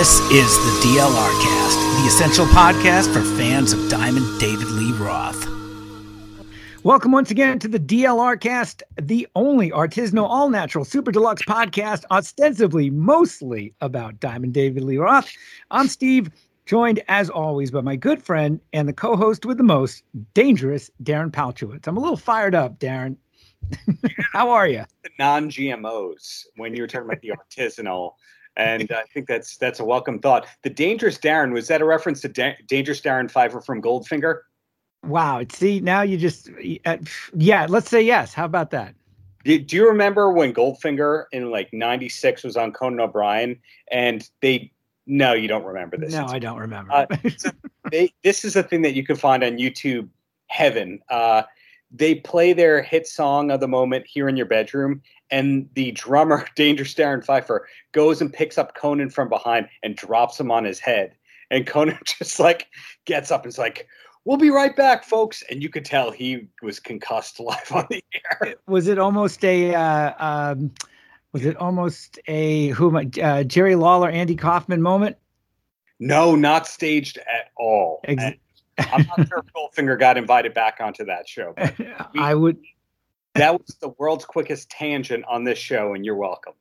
This is the DLR Cast, the essential podcast for fans of Diamond David Lee Roth. Welcome once again to the DLR Cast, the only artisanal, all natural, super deluxe podcast, ostensibly mostly about Diamond David Lee Roth. I'm Steve, joined as always by my good friend and the co host with the most dangerous, Darren Paltrowitz. I'm a little fired up, Darren. How are you? Non GMOs when you were talking about the artisanal and I think that's that's a welcome thought. The Dangerous Darren was that a reference to da- Dangerous Darren Pfeiffer from Goldfinger? Wow. See, now you just uh, yeah. Let's say yes. How about that? Do, do you remember when Goldfinger in like '96 was on Conan O'Brien and they? No, you don't remember this. No, I don't remember. Uh, so they, this is a thing that you can find on YouTube Heaven. Uh, they play their hit song of the moment here in your bedroom, and the drummer, Dangerous Darren Pfeiffer, goes and picks up Conan from behind and drops him on his head. And Conan just like gets up and is like, We'll be right back, folks. And you could tell he was concussed live on the air. Was it almost a uh, um, was it almost a who uh, Jerry Lawler, Andy Kaufman moment? No, not staged at all. Ex- I'm not sure if Goldfinger got invited back onto that show. We, I would. that was the world's quickest tangent on this show, and you're welcome.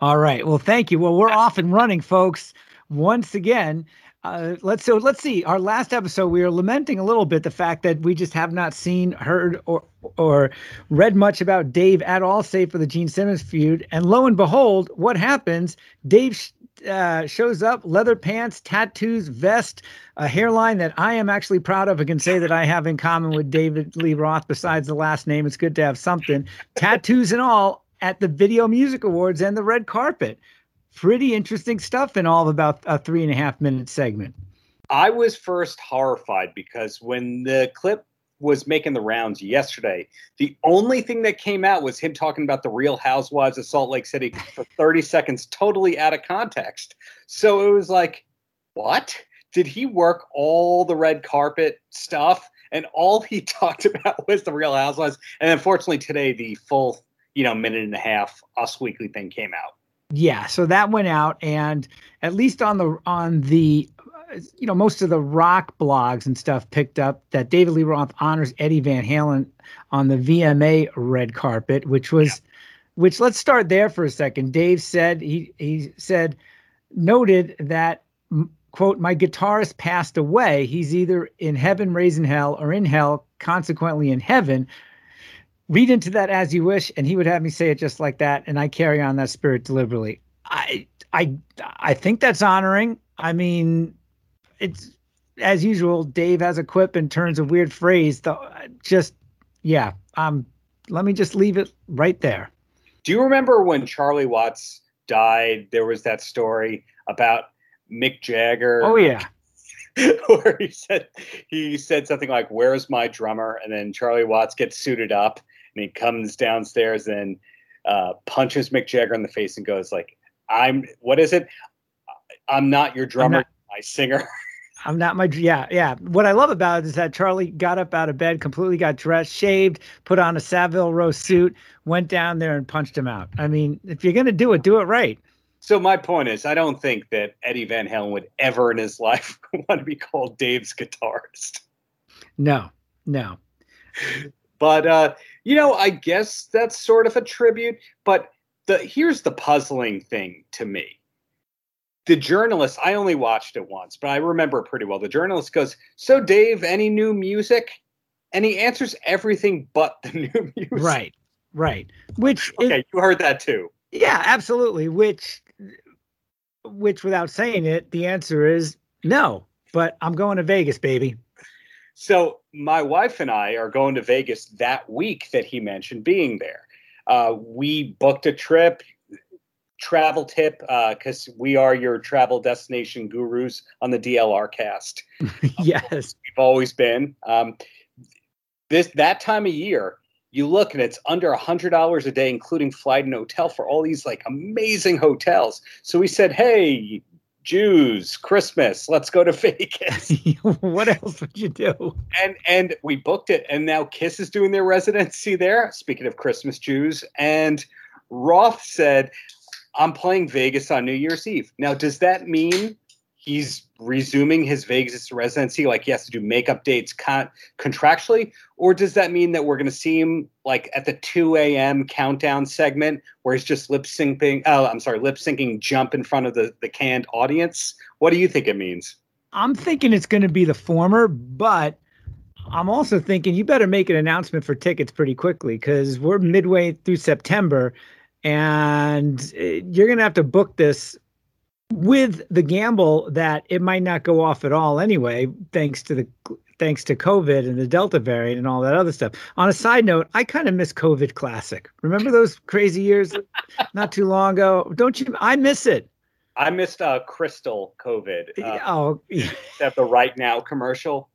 All right. Well, thank you. Well, we're off and running, folks. Once again, uh, let's so let's see. Our last episode, we were lamenting a little bit the fact that we just have not seen, heard, or or read much about Dave at all, save for the Gene Simmons feud. And lo and behold, what happens? Dave uh, shows up, leather pants, tattoos, vest, a hairline that I am actually proud of. I can say that I have in common with David Lee Roth besides the last name. It's good to have something. tattoos and all at the Video Music Awards and the red carpet. Pretty interesting stuff in all of about a three and a half minute segment. I was first horrified because when the clip was making the rounds yesterday. The only thing that came out was him talking about the Real Housewives of Salt Lake City for 30 seconds, totally out of context. So it was like, what? Did he work all the red carpet stuff? And all he talked about was the Real Housewives. And unfortunately, today the full, you know, minute and a half Us Weekly thing came out. Yeah, so that went out, and at least on the on the you know, most of the rock blogs and stuff picked up that David Lee Roth honors Eddie Van Halen on the VMA red carpet, which was, yeah. which let's start there for a second. Dave said he he said noted that quote my guitarist passed away. He's either in heaven, raising hell, or in hell, consequently in heaven. Read into that as you wish, and he would have me say it just like that, and I carry on that spirit deliberately. I I I think that's honoring. I mean, it's as usual. Dave has a quip and turns a weird phrase. The, just yeah. Um, let me just leave it right there. Do you remember when Charlie Watts died? There was that story about Mick Jagger. Oh yeah. where he said he said something like "Where's my drummer?" and then Charlie Watts gets suited up and he comes downstairs and uh, punches Mick Jagger in the face and goes like, "I'm what is it? I'm not your drummer, not, my singer." I'm not my yeah yeah. What I love about it is that Charlie got up out of bed, completely got dressed, shaved, put on a Savile Row suit, went down there and punched him out. I mean, if you're gonna do it, do it right. So my point is, I don't think that Eddie Van Halen would ever in his life want to be called Dave's guitarist. No, no. But uh, you know, I guess that's sort of a tribute. But the here's the puzzling thing to me the journalist, I only watched it once, but I remember it pretty well. The journalist goes, So, Dave, any new music? And he answers everything but the new music. Right, right. Which, okay, you heard that too. Yeah, absolutely. Which, which without saying it, the answer is no, but I'm going to Vegas, baby. So, my wife and I are going to Vegas that week that he mentioned being there. Uh, we booked a trip travel tip because uh, we are your travel destination gurus on the DLR cast. yes, we've always been. Um, this that time of year, you look and it's under a hundred dollars a day, including flight and hotel for all these like amazing hotels. So we said, hey. Jews, Christmas, let's go to Vegas. what else would you do? And and we booked it, and now Kiss is doing their residency there. Speaking of Christmas Jews, and Roth said, I'm playing Vegas on New Year's Eve. Now, does that mean he's resuming his Vegas residency, like he has to do makeup dates con- contractually, or does that mean that we're going to see him like at the 2 a.m. countdown segment where he's just lip syncing? Oh, I'm sorry, lip syncing jump in front of the the canned audience. What do you think it means? I'm thinking it's going to be the former, but I'm also thinking you better make an announcement for tickets pretty quickly because we're midway through September and eh, you're going to have to book this with the gamble that it might not go off at all anyway, thanks to the thanks to COVID and the Delta variant and all that other stuff. On a side note, I kind of miss COVID Classic. Remember those crazy years not too long ago? Don't you? I miss it. I missed uh, Crystal COVID. Uh, oh, at the right now commercial.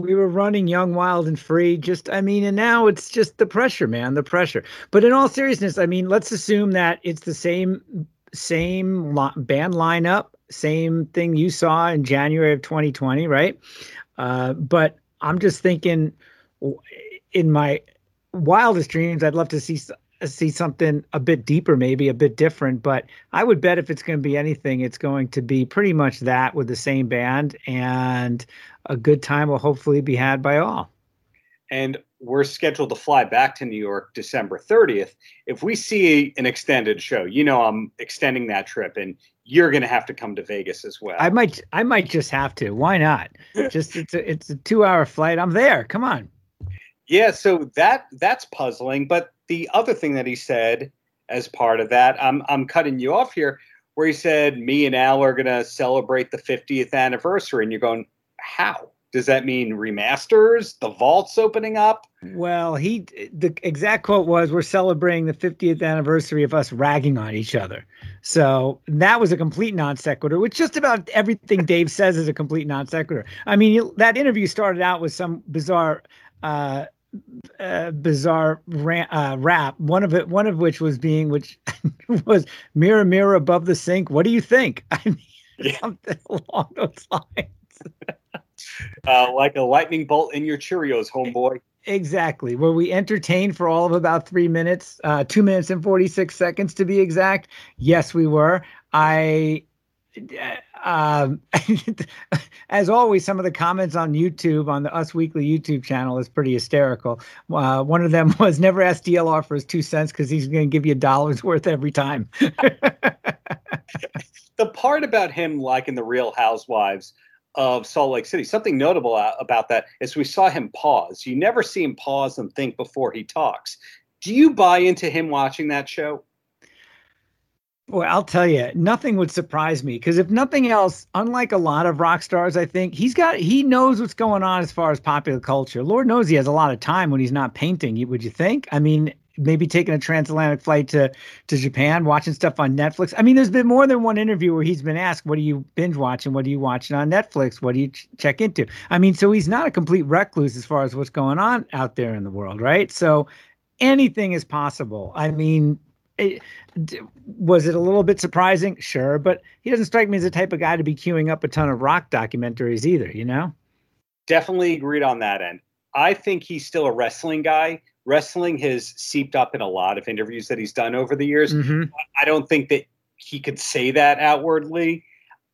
We were running young, wild, and free. Just, I mean, and now it's just the pressure, man, the pressure. But in all seriousness, I mean, let's assume that it's the same same lo- band lineup, same thing you saw in January of 2020, right? Uh, but I'm just thinking, in my wildest dreams, I'd love to see see something a bit deeper, maybe a bit different. But I would bet if it's going to be anything, it's going to be pretty much that with the same band, and a good time will hopefully be had by all. And we're scheduled to fly back to New York December 30th. If we see an extended show, you know I'm extending that trip and you're going to have to come to Vegas as well. I might I might just have to. Why not? just it's a it's a 2-hour flight. I'm there. Come on. Yeah, so that that's puzzling, but the other thing that he said as part of that, I'm I'm cutting you off here where he said me and Al are going to celebrate the 50th anniversary and you're going how? Does that mean remasters? The vault's opening up? Well, he the exact quote was, "We're celebrating the 50th anniversary of us ragging on each other." So that was a complete non sequitur, which just about everything Dave says is a complete non sequitur. I mean, that interview started out with some bizarre. Uh, uh, bizarre rant, uh, rap. One of it, one of which was being, which was "Mirror, mirror above the sink, what do you think?" I mean, yeah. something along those lines. uh, like a lightning bolt in your Cheerios, homeboy. Exactly. Were we entertained for all of about three minutes, uh, two minutes and 46 seconds to be exact? Yes, we were. I, um, as always, some of the comments on YouTube, on the Us Weekly YouTube channel, is pretty hysterical. Uh, one of them was never ask DLR for his two cents because he's going to give you a dollar's worth every time. the part about him liking the Real Housewives of Salt Lake City. Something notable uh, about that is we saw him pause. You never see him pause and think before he talks. Do you buy into him watching that show? Well, I'll tell you, nothing would surprise me because if nothing else, unlike a lot of rock stars, I think he's got he knows what's going on as far as popular culture. Lord knows he has a lot of time when he's not painting. Would you think? I mean, maybe taking a transatlantic flight to to Japan, watching stuff on Netflix. I mean, there's been more than one interview where he's been asked, "What are you binge watching? What are you watching on Netflix? What do you ch- check into?" I mean, so he's not a complete recluse as far as what's going on out there in the world, right? So anything is possible. I mean, it, was it a little bit surprising? Sure, but he doesn't strike me as the type of guy to be queuing up a ton of rock documentaries either. You know? Definitely agreed on that end. I think he's still a wrestling guy wrestling has seeped up in a lot of interviews that he's done over the years. Mm-hmm. I don't think that he could say that outwardly.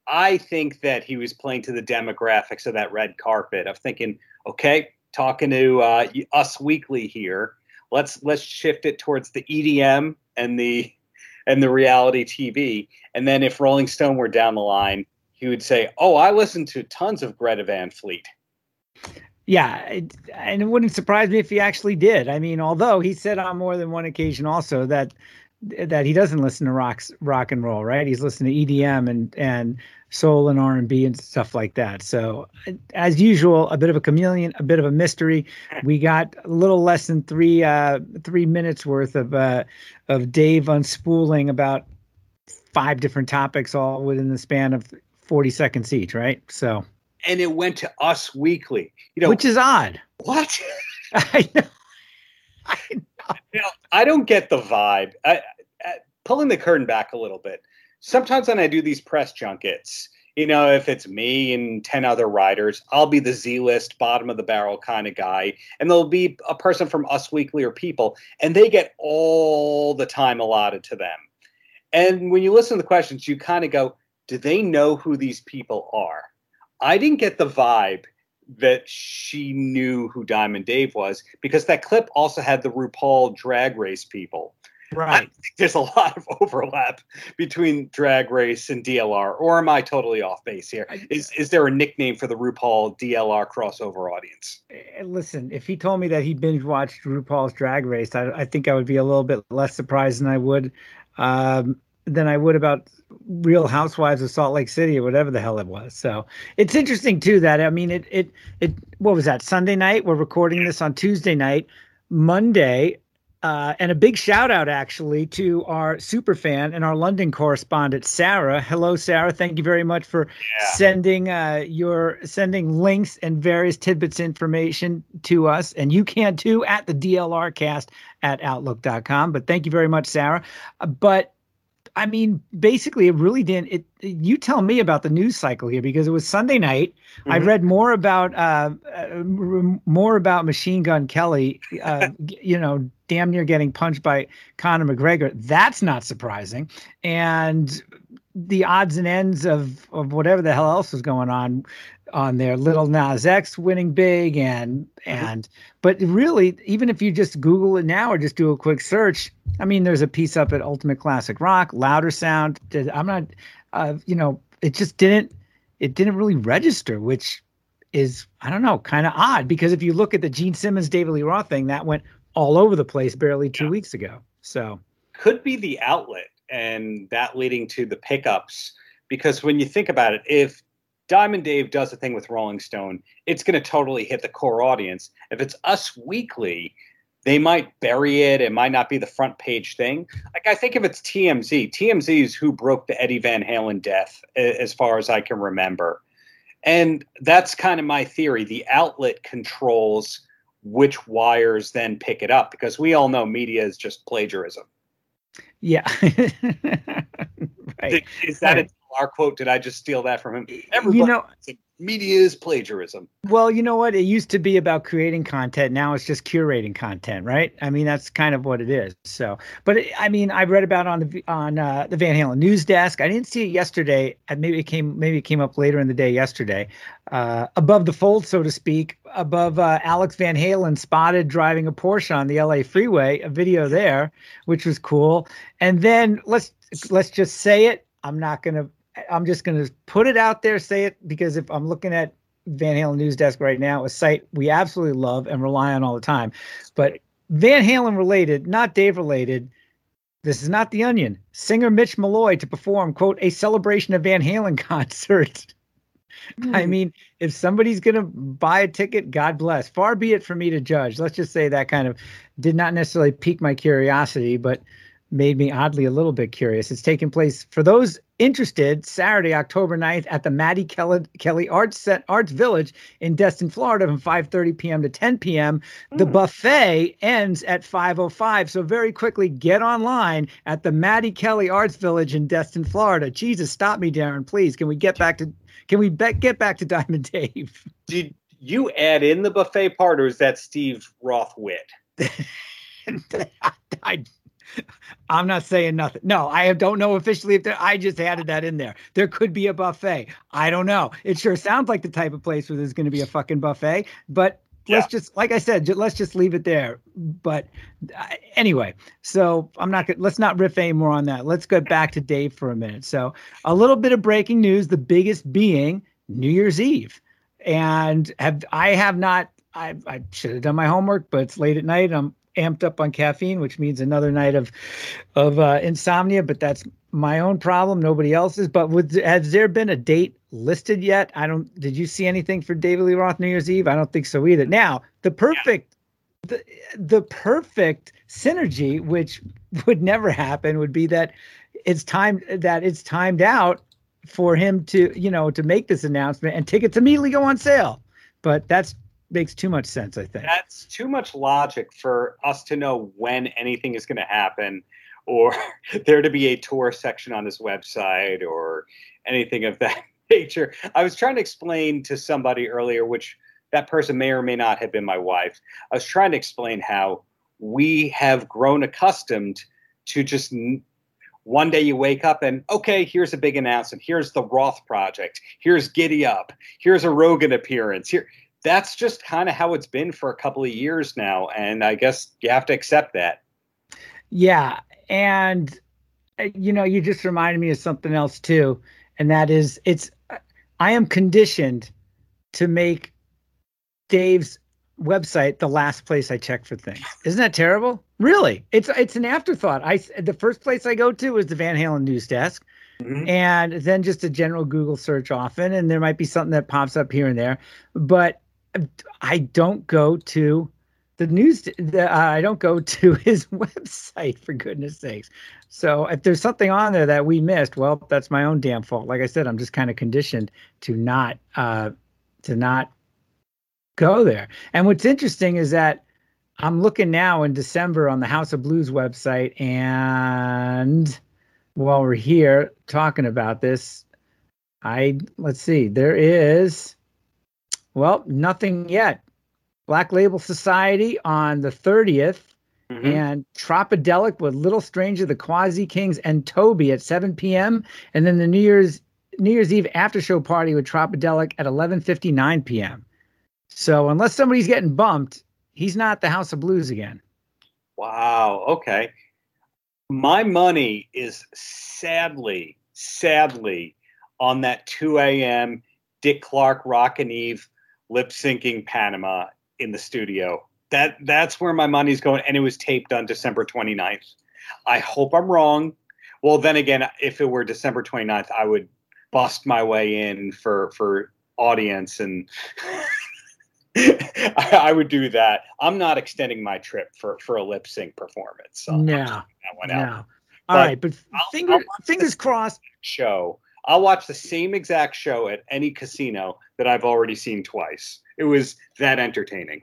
I think that he was playing to the demographics of that red carpet of thinking, okay, talking to uh, us weekly here. Let's let's shift it towards the EDM and the and the reality TV. And then if Rolling Stone were down the line, he would say, "Oh, I listen to tons of Greta Van Fleet." Yeah, and it wouldn't surprise me if he actually did. I mean, although he said on more than one occasion also that that he doesn't listen to rock rock and roll, right? He's listening to EDM and and soul and R and stuff like that. So, as usual, a bit of a chameleon, a bit of a mystery. We got a little less than three uh, three minutes worth of uh, of Dave unspooling about five different topics, all within the span of forty seconds each, right? So and it went to Us Weekly. You know, which is odd. What? I know. I know. I don't get the vibe. I, I, pulling the curtain back a little bit. Sometimes when I do these press junkets, you know, if it's me and 10 other writers, I'll be the Z list, bottom of the barrel kind of guy. And there'll be a person from Us Weekly or People, and they get all the time allotted to them. And when you listen to the questions, you kind of go, do they know who these people are? I didn't get the vibe that she knew who Diamond Dave was because that clip also had the RuPaul drag race people. Right. there's a lot of overlap between Drag Race and DLR, or am I totally off base here? Is is there a nickname for the RuPaul DLR crossover audience? Eh, listen, if he told me that he binge watched RuPaul's Drag Race, I, I think I would be a little bit less surprised than I would um, than I would about Real Housewives of Salt Lake City or whatever the hell it was. So it's interesting too that I mean it it it what was that Sunday night? We're recording this on Tuesday night. Monday, uh, and a big shout out actually to our super fan and our London correspondent Sarah. Hello, Sarah. Thank you very much for yeah. sending uh, your sending links and various tidbits information to us. And you can too at the DLR cast at outlook.com. But thank you very much, Sarah. Uh, but I mean, basically, it really didn't. It, you tell me about the news cycle here because it was Sunday night. Mm-hmm. I read more about uh, uh, more about Machine Gun Kelly. Uh, you know, damn near getting punched by Conor McGregor. That's not surprising. And the odds and ends of of whatever the hell else was going on on there. Lil Nas X winning big and mm-hmm. and but really, even if you just Google it now or just do a quick search, I mean, there's a piece up at Ultimate Classic Rock, louder sound. I'm not, uh, you know, it just didn't it didn't really register, which is I don't know, kind of odd because if you look at the Gene Simmons David Lee Roth thing, that went all over the place barely two yeah. weeks ago. So could be the outlet and that leading to the pickups because when you think about it, if Diamond Dave does a thing with Rolling Stone, it's going to totally hit the core audience. If it's Us Weekly, they might bury it. It might not be the front page thing. Like I think if it's TMZ, TMZ is who broke the Eddie Van Halen death, as far as I can remember. And that's kind of my theory. The outlet controls which wires then pick it up because we all know media is just plagiarism. Yeah. right. Is that right. our quote? Did I just steal that from him? Everybody you know, media is plagiarism. Well, you know what? It used to be about creating content. Now it's just curating content, right? I mean, that's kind of what it is. So, but it, I mean, I read about on the on uh, the Van Halen news desk. I didn't see it yesterday. Maybe it came maybe it came up later in the day yesterday. Uh, above the fold, so to speak, above uh, Alex Van Halen spotted driving a Porsche on the LA freeway. A video there, which was cool. And then let's let's just say it. I'm not gonna I'm just going to put it out there, say it, because if I'm looking at Van Halen News Desk right now, a site we absolutely love and rely on all the time. But Van Halen related, not Dave related. This is not The Onion. Singer Mitch Malloy to perform, quote, a celebration of Van Halen concert. Mm. I hmm. mean, if somebody's going to buy a ticket, God bless. Far be it for me to judge. Let's just say that kind of did not necessarily pique my curiosity, but made me oddly a little bit curious. It's taking place for those interested Saturday, October 9th at the Mattie Kelly, Kelly Arts Set, Arts Village in Destin, Florida from 5:30 p.m. to 10 p.m. Mm. The buffet ends at 5:05. So very quickly get online at the Mattie Kelly Arts Village in Destin, Florida. Jesus, stop me, Darren, please. Can we get back to can we be- get back to Diamond Dave? Did you add in the buffet part or is that Steve Roth wit? I I'm not saying nothing. No, I don't know officially if there, I just added that in there. There could be a buffet. I don't know. It sure sounds like the type of place where there's going to be a fucking buffet, but yeah. let's just like I said, let's just leave it there. But uh, anyway, so I'm not let's not riff anymore on that. Let's go back to Dave for a minute. So, a little bit of breaking news, the biggest being New Year's Eve. And have I have not I, I should have done my homework, but it's late at night. I'm amped up on caffeine, which means another night of of uh, insomnia. But that's my own problem, nobody else's. But would, has there been a date listed yet? I don't. Did you see anything for David Lee Roth New Year's Eve? I don't think so either. Now the perfect. The, the perfect synergy, which would never happen, would be that it's time that it's timed out for him to, you know, to make this announcement and tickets immediately go on sale. But that's makes too much sense, I think. That's too much logic for us to know when anything is going to happen or there to be a tour section on his website or anything of that nature. I was trying to explain to somebody earlier, which that person may or may not have been my wife. I was trying to explain how we have grown accustomed to just one day you wake up and okay, here's a big announcement. Here's the Roth project. Here's Giddy Up. Here's a Rogan appearance. Here, that's just kind of how it's been for a couple of years now, and I guess you have to accept that. Yeah, and uh, you know, you just reminded me of something else too, and that is it's. I am conditioned to make Dave's website the last place I check for things. Isn't that terrible? Really? It's it's an afterthought. I the first place I go to is the Van Halen news desk. Mm-hmm. And then just a general Google search often, and there might be something that pops up here and there, but I don't go to the news. The, uh, I don't go to his website for goodness sakes. So if there's something on there that we missed, well, that's my own damn fault. Like I said, I'm just kind of conditioned to not uh, to not go there. And what's interesting is that I'm looking now in December on the House of Blues website, and while we're here talking about this, I let's see, there is well nothing yet. Black Label Society on the 30th, mm-hmm. and Tropidelic with Little Stranger, the Quasi Kings, and Toby at 7 p.m. And then the New Year's New Year's Eve after show party with Tropidelic at 11:59 p.m. So unless somebody's getting bumped, he's not the House of Blues again. Wow. Okay. My money is sadly, sadly on that 2 a.m. Dick Clark Rockin' Eve lip syncing Panama in the studio. That that's where my money's going, and it was taped on December 29th. I hope I'm wrong. Well, then again, if it were December 29th, I would bust my way in for for audience and I, I, would do that. I'm not extending my trip for for a lip sync performance. So no, that one out. no. All but right, but I'll, I'll fingers crossed. Show. I'll watch the same exact show at any casino that I've already seen twice. It was that entertaining.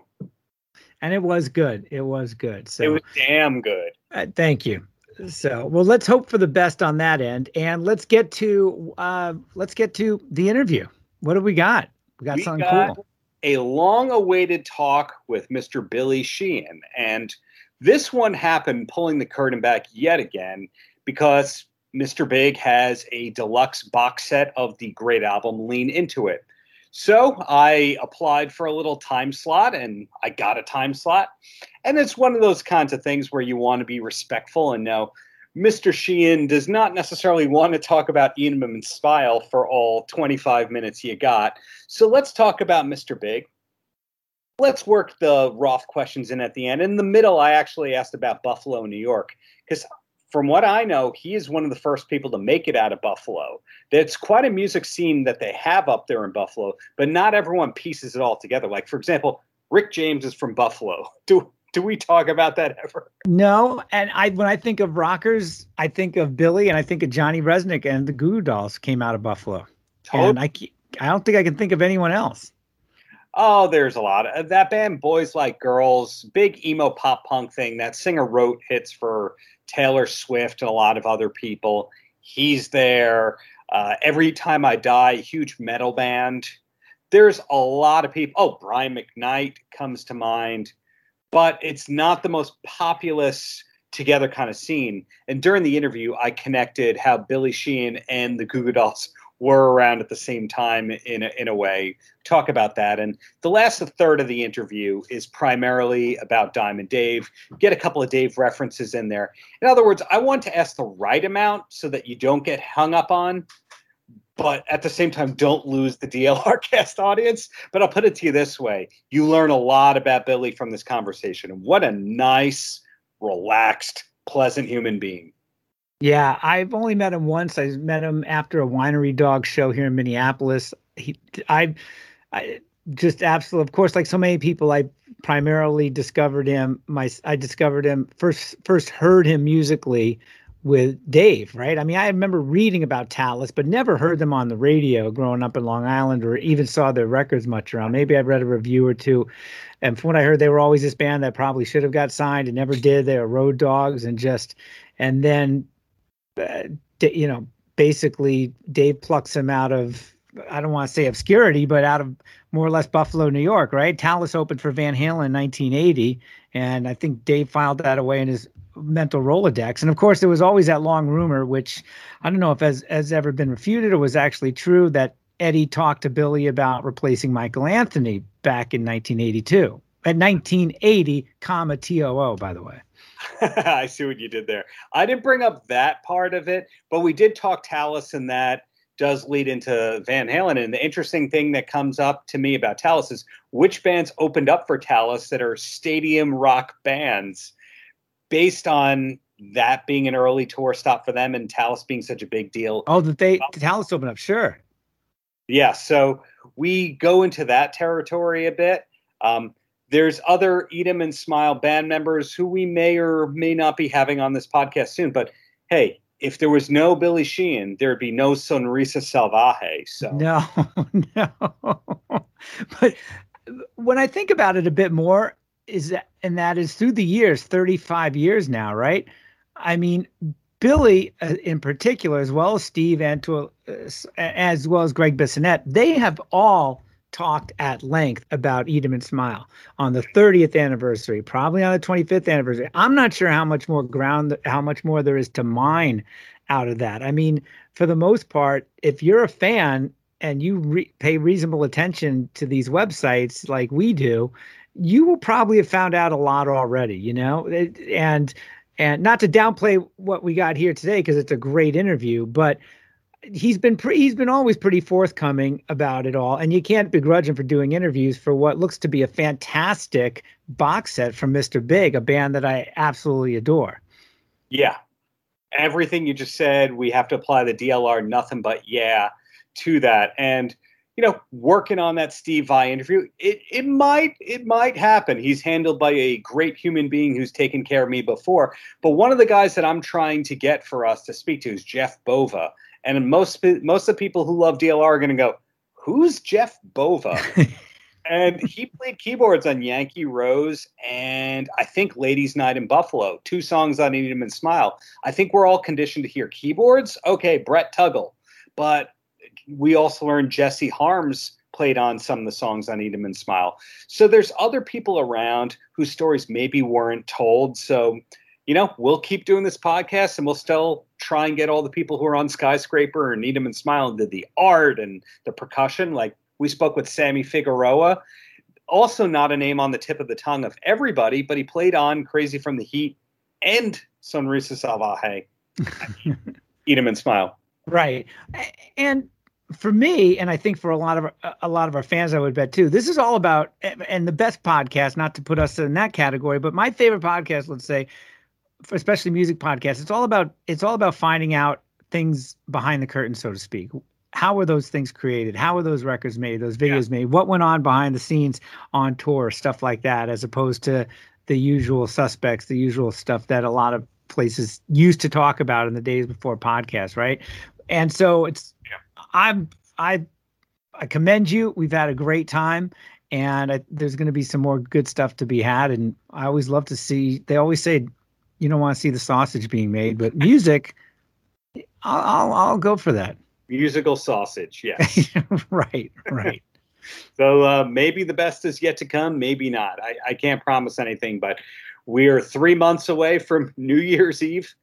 And it was good. It was good. So it was damn good. Uh, thank you. So, well, let's hope for the best on that end, and let's get to uh, let's get to the interview. What do we got? We got we something got, cool a long awaited talk with Mr. Billy Sheehan. And this one happened pulling the curtain back yet again because Mr. Big has a deluxe box set of the great album Lean Into It. So I applied for a little time slot and I got a time slot. And it's one of those kinds of things where you want to be respectful and know Mr. Sheehan does not necessarily want to talk about Eat 'em and Smile for all 25 minutes you got. So let's talk about Mr. Big. Let's work the Roth questions in at the end. In the middle, I actually asked about Buffalo, New York, because from what I know, he is one of the first people to make it out of Buffalo. It's quite a music scene that they have up there in Buffalo, but not everyone pieces it all together. Like, for example, Rick James is from Buffalo. Do do we talk about that ever? No, and I when I think of rockers, I think of Billy and I think of Johnny Rzeznik and the Goo Dolls came out of Buffalo. Totally. And I I don't think I can think of anyone else. Oh, there's a lot of that band, Boys Like Girls, big emo pop punk thing. That singer wrote hits for Taylor Swift and a lot of other people. He's there. Uh, Every Time I Die, huge metal band. There's a lot of people. Oh, Brian McKnight comes to mind but it's not the most populous together kind of scene. And during the interview, I connected how Billy Sheehan and the Goo Goo Dolls were around at the same time in a, in a way. Talk about that. And the last third of the interview is primarily about Diamond Dave. Get a couple of Dave references in there. In other words, I want to ask the right amount so that you don't get hung up on but at the same time, don't lose the DLR cast audience. But I'll put it to you this way you learn a lot about Billy from this conversation. What a nice, relaxed, pleasant human being. Yeah, I've only met him once. I met him after a winery dog show here in Minneapolis. He, I, I just absolutely, of course, like so many people, I primarily discovered him. My, I discovered him first. First heard him musically with Dave, right? I mean, I remember reading about Talas, but never heard them on the radio growing up in Long Island or even saw their records much around. Maybe I read a review or two. And from what I heard, they were always this band that probably should have got signed and never did. They were road dogs and just, and then, uh, you know, basically Dave plucks him out of, I don't want to say obscurity, but out of more or less Buffalo, New York, right? Talas opened for Van Halen in 1980. And I think Dave filed that away in his mental Rolodex. And of course, there was always that long rumor, which I don't know if has, has ever been refuted or was actually true, that Eddie talked to Billy about replacing Michael Anthony back in 1982. At 1980, comma TOO, by the way. I see what you did there. I didn't bring up that part of it, but we did talk Talas, and that does lead into Van Halen. And the interesting thing that comes up to me about Talas is which bands opened up for Talas that are stadium rock bands based on that being an early tour stop for them and Talas being such a big deal. Oh, that they Talas opened up, sure. Yeah, so we go into that territory a bit. Um, there's other Eat 'em and Smile band members who we may or may not be having on this podcast soon. But hey, if there was no Billy Sheehan, there'd be no Sonrisa Salvaje. So no, no. but when I think about it a bit more, is that and that is through the years, 35 years now, right? I mean, Billy uh, in particular, as well as Steve and to, uh, as well as Gregg Bissonette, they have all talked at length about Eat 'em and Smile on the 30th anniversary, probably on the 25th anniversary. I'm not sure how much more ground, how much more there is to mine out of that. I mean, for the most part, if you're a fan and you re- pay reasonable attention to these websites like we do, you will probably have found out a lot already, you know? And and not to downplay what we got here today because it's a great interview, but he's been pre- he's been always pretty forthcoming about it all, and you can't begrudge him for doing interviews for what looks to be a fantastic box set from Mr. Big, a band that I absolutely adore. Yeah, everything you just said, we have to apply the DLR nothing but yeah to that, and you know, working on that Steve Vai interview, it it might it might happen. He's handled by a great human being who's taken care of me before. But one of the guys that I'm trying to get for us to speak to is Jeff Bova and most most of the people who love DLR are going to go, "Who's Jeff Bova?" and he played keyboards on Yankee Rose and I think Ladies Night in Buffalo, two songs on Eat 'em and Smile. I think we're all conditioned to hear keyboards. Okay, Brett Tuggle, but we also learned Jesse Harms played on some of the songs on Eat 'em and Smile. So there's other people around whose stories maybe weren't told. So you know, we'll keep doing this podcast and we'll still try and get all the people who are on Skyscraper and Eat 'em and Smile into the art and the percussion. Like we spoke with Sammy Figueroa, also not a name on the tip of the tongue of everybody, but he played on Crazy from the Heat and Sonrisa Salvaje. Eat 'em and Smile. Right. And for me, and I think for a lot of a lot of our fans, I would bet too. This is all about and the best podcast, not to put us in that category, but my favorite podcast, let's say, especially music podcasts, it's all about it's all about finding out things behind the curtain, so to speak. How were those things created? How were those records made? Those videos yeah. made? What went on behind the scenes on tour? Stuff like that, as opposed to the usual suspects, the usual stuff that a lot of places used to talk about in the days before podcasts, right? And so it's yeah. I'm I I commend you. We've had a great time, and I, there's going to be some more good stuff to be had. And I always love to see. They always say you don't want to see the sausage being made, but music, I'll, I'll, I'll go for that. Musical sausage, yes. right, right. so uh, maybe the best is yet to come, maybe not. I, I can't promise anything, but we're three months away from New Year's Eve.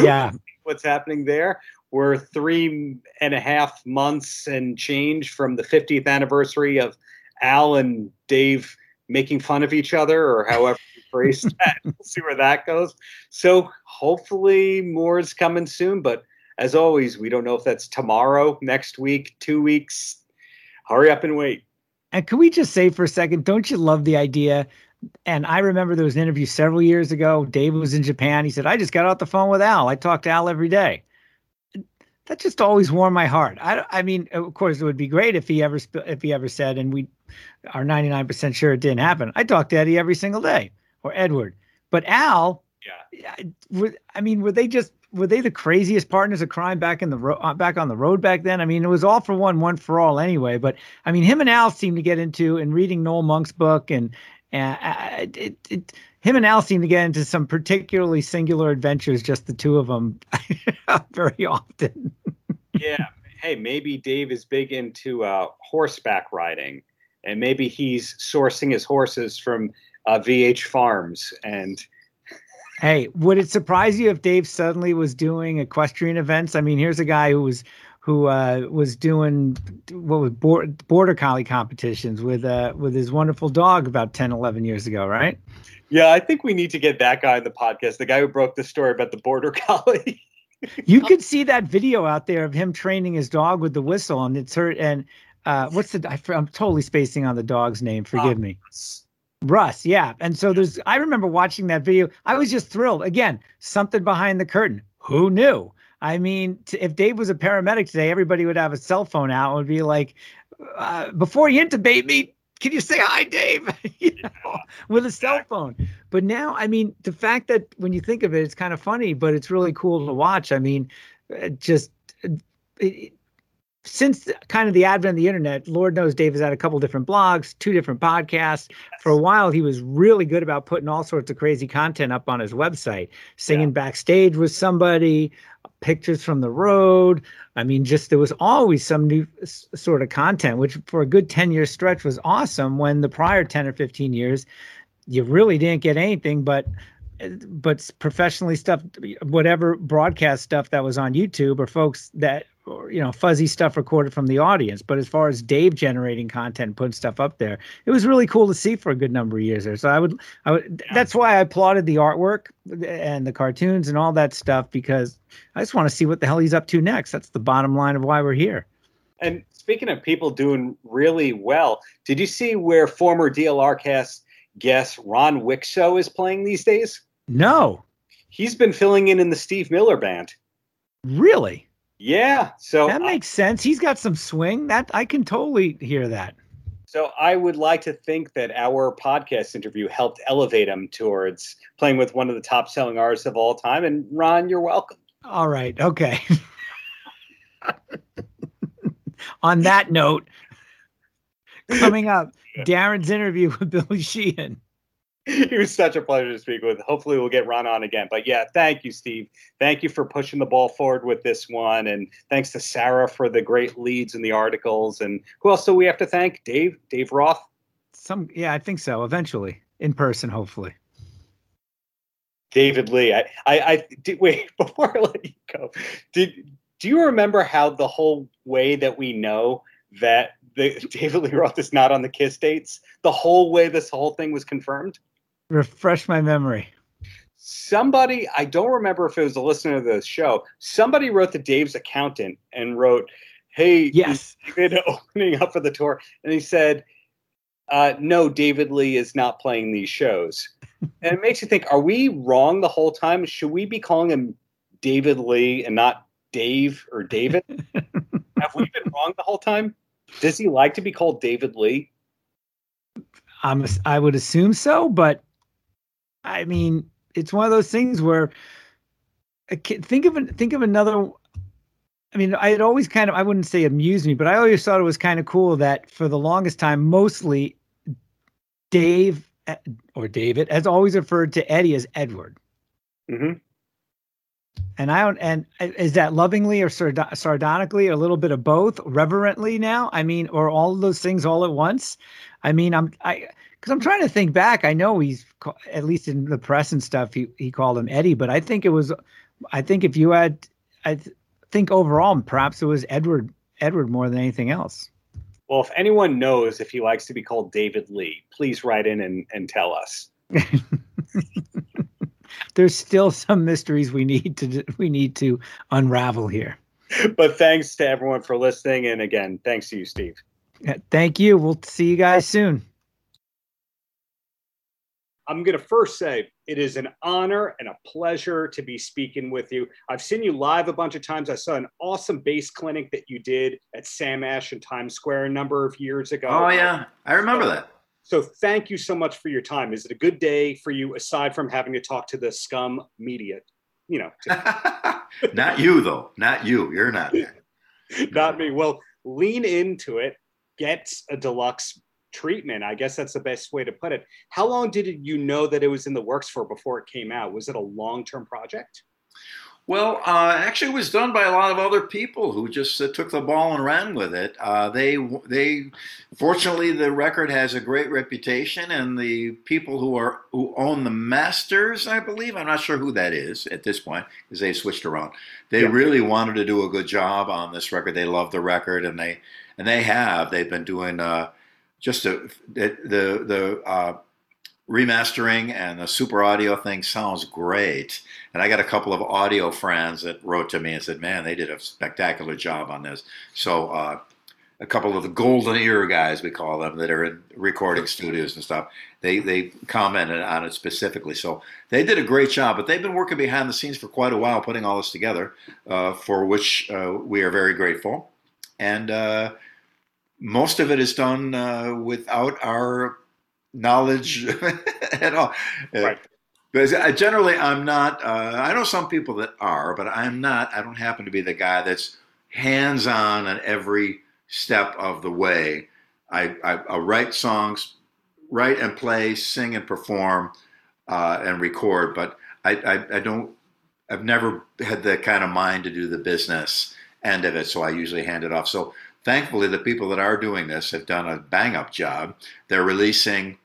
yeah. What's happening there? We're three and a half months and change from the 50th anniversary of Al and Dave making fun of each other, or however phrase that. we'll see where that goes. So hopefully more is coming soon. But as always, we don't know if that's tomorrow, next week, two weeks. Hurry up and wait. And can we just say for a second, don't you love the idea? And I remember there was an interview several years ago. Dave was in Japan. He said, I just got off the phone with Al. I talk to Al every day. That just always warmed my heart. I, I mean, of course, it would be great if he ever if he ever said, and we are 99% sure it didn't happen. I talk to Eddie every single day or Edward. But Al, yeah, were, I mean, were they just were they the craziest partners of crime back in the ro- uh, back on the road back then? I mean, it was all for one, one for all anyway. But I mean, him and Al seemed to get into and reading Noel Monk's book and uh, it, it, him and Al seem to get into some particularly singular adventures, just the two of them, very often. yeah. Hey, maybe Dave is big into uh, horseback riding, and maybe he's sourcing his horses from uh, VH Farms, and Hey, would it surprise you if Dave suddenly was doing equestrian events? I mean, here's a guy who was who uh, was doing what was border collie competitions with uh, with his wonderful dog about 10, 11 years ago, right? Yeah, I think we need to get that guy in the podcast. The guy who broke the story about the border collie. you could see that video out there of him training his dog with the whistle, and it's hurt. And uh, what's the? I, am totally spacing on the dog's name. Forgive um, me. Russ, yeah. And so there's. I remember watching that video. I was just thrilled. Again, something behind the curtain. Who knew? I mean, t- if Dave was a paramedic today, everybody would have a cell phone out and would be like, uh, "Before you intubate me, can you say hi, Dave? you know, with a cell phone. But now, I mean, the fact that when you think of it, it's kind of funny, but it's really cool to watch. I mean, just it, since kind of the advent of the internet, Lord knows Dave has had a couple different blogs, two different podcasts. For a while, he was really good about putting all sorts of crazy content up on his website, singing yeah. backstage with somebody, pictures from the road. I mean, just there was always some new sort of content, which for a good 10 year stretch was awesome. When the prior 10 or 15 years, you really didn't get anything but but professionally stuff whatever broadcast stuff that was on youtube or folks that or you know fuzzy stuff recorded from the audience. But as far as dave generating content putting stuff up there it was really cool to see for a good number of years there. So i would i would that's why i applauded the artwork and the cartoons and all that stuff because i just want to see what the hell he's up to next. That's the bottom line of why we're here. And speaking of people doing really well did you see where former dlr cast guest ron Wikso is playing these days no he's been filling in in the steve miller band really yeah, so that makes sense. He's got some swing. That I can totally hear that. So I would like to think that our podcast interview helped elevate him towards playing with one of the top selling artists of all time. And Ron, you're welcome. All right. Okay. On that note, coming up, Darren's interview with Billy Sheehan. he was such a pleasure to speak with. Hopefully, we'll get Ron on again. But yeah, thank you, Steve. Thank you for pushing the ball forward with this one, and thanks to Sarah for the great leads and the articles. And who else do we have to thank? Dave, Dave Roth. Some, yeah, I think so. Eventually, in person, hopefully. David Lee. I, I, I did, wait before I let you go. Did do you remember how the whole way that we know that the David Lee Roth is not on the Kiss dates? The whole way this whole thing was confirmed. Refresh my memory. Somebody, I don't remember if it was a listener to the show, somebody wrote to Dave's accountant and wrote, Hey, yes, David opening up for the tour. And he said, uh, No, David Lee is not playing these shows. and it makes you think, are we wrong the whole time? Should we be calling him David Lee and not Dave or David? Have we been wrong the whole time? Does he like to be called David Lee? I'm, I would assume so, but I mean, it's one of those things where think of think of another. I mean, I had always kind of I wouldn't say amused me, but I always thought it was kind of cool that for the longest time, mostly Dave eh, or David has always referred to Eddie as Edward. Mm-hmm. And I don't. And eh, is that lovingly or sard- sardonically, or a little bit of both, reverently now? I mean, or all of those things all at once? I mean, I'm I because I'm trying to think back. I know he's at least in the press and stuff. He he called him Eddie, but I think it was. I think if you had, I th- think overall, perhaps it was Edward Edward more than anything else. Well, if anyone knows if he likes to be called David Lee, please write in and, and tell us. There's still some mysteries we need to we need to unravel here. But thanks to everyone for listening, and again, thanks to you, Steve. Thank you. We'll see you guys soon. I'm going to first say it is an honor and a pleasure to be speaking with you. I've seen you live a bunch of times. I saw an awesome bass clinic that you did at Sam Ash in Times Square a number of years ago. Oh, yeah. I remember so, that. So thank you so much for your time. Is it a good day for you aside from having to talk to the scum media? You know, to- not you, though. Not you. You're not. not me. Well, lean into it. Get a deluxe treatment. I guess that's the best way to put it. How long did you know that it was in the works for before it came out? Was it a long term project? Well, uh, actually, it was done by a lot of other people who just uh, took the ball and ran with it. Uh, they, they, fortunately, the record has a great reputation, and the people who are who own the masters, I believe, I'm not sure who that is at this point, because they switched around. They yeah. really wanted to do a good job on this record. They love the record, and they, and they have. They've been doing uh, just a, the the the uh, remastering and the super audio thing sounds great. And I got a couple of audio friends that wrote to me and said, man, they did a spectacular job on this. So, uh, a couple of the golden ear guys, we call them, that are in recording studios and stuff, they, they commented on it specifically. So they did a great job, but they've been working behind the scenes for quite a while putting all this together, uh, for which uh, we are very grateful. And uh, most of it is done uh, without our knowledge at all. Uh. Because I, generally, I'm not. Uh, I know some people that are, but I'm not. I don't happen to be the guy that's hands-on on every step of the way. I, I, I write songs, write and play, sing and perform, uh, and record. But I, I, I don't. I've never had the kind of mind to do the business end of it, so I usually hand it off. So thankfully, the people that are doing this have done a bang up job. They're releasing.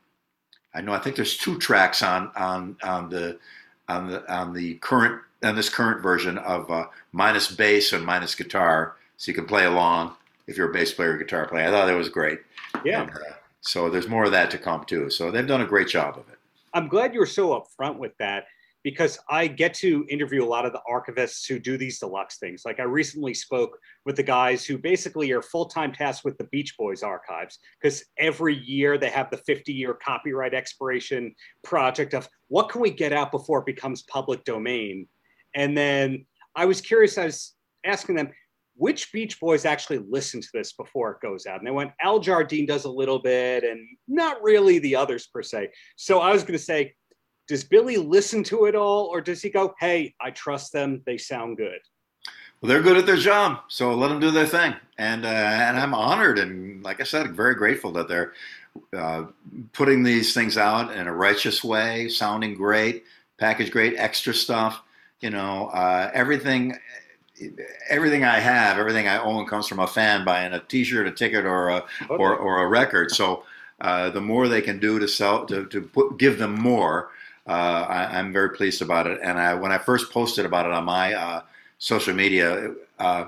I know. I think there's two tracks on on on the on the on the current on this current version of uh, minus bass and minus guitar, so you can play along if you're a bass player or guitar player. I thought that was great. Yeah. And, uh, so there's more of that to come too. So they've done a great job of it. I'm glad you were so upfront with that because I get to interview a lot of the archivists who do these deluxe things. Like I recently spoke with the guys who basically are full time tasked with the Beach Boys archives because every year they have the 50 year copyright expiration project of what can we get out before it becomes public domain. And then I was curious, I was asking them, which Beach Boys actually listen to this before it goes out? And they went, Al Jardine does a little bit and not really the others per se. So I was going to say, does Billy listen to it all, or does he go, "Hey, I trust them; they sound good"? Well, they're good at their job, so let them do their thing. And uh, and I'm honored and, like I said, very grateful that they're uh, putting these things out in a righteous way, sounding great, package great, extra stuff. You know, uh, everything. Everything I have, everything I own, comes from a fan buying a T-shirt, a ticket, or a or, or a record. So uh, the more they can do to sell, to, to put, give them more, uh, I, am very pleased about it. And I, when I first posted about it on my uh, social media, uh,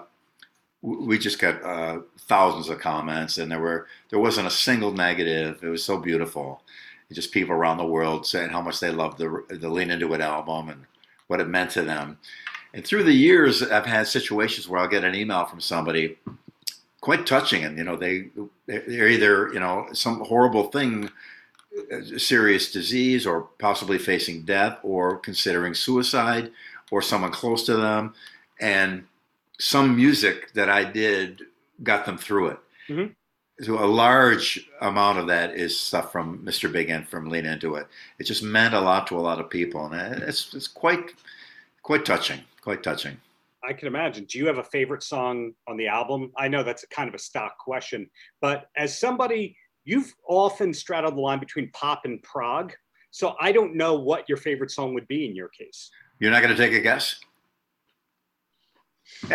we just got uh, thousands of comments, and there were there wasn't a single negative. It was so beautiful. just people around the world saying how much they loved the the Lean Into It album and what it meant to them. And through the years, I've had situations where I'll get an email from somebody quite touching, and you know they they're either you know some horrible thing serious disease or possibly facing death or considering suicide or someone close to them. And some music that I did got them through it. Mm-hmm. So a large amount of that is stuff from Mr. Big End from Lean Into It. It just meant a lot to a lot of people, and it's it's quite quite touching, quite touching. I can imagine. Do you have a favorite song on the album? I know that's a kind of a stock question, but as somebody you've often straddled the line between pop and prog. So I don't know what your favorite song would be in your case. You're not going to take a guess?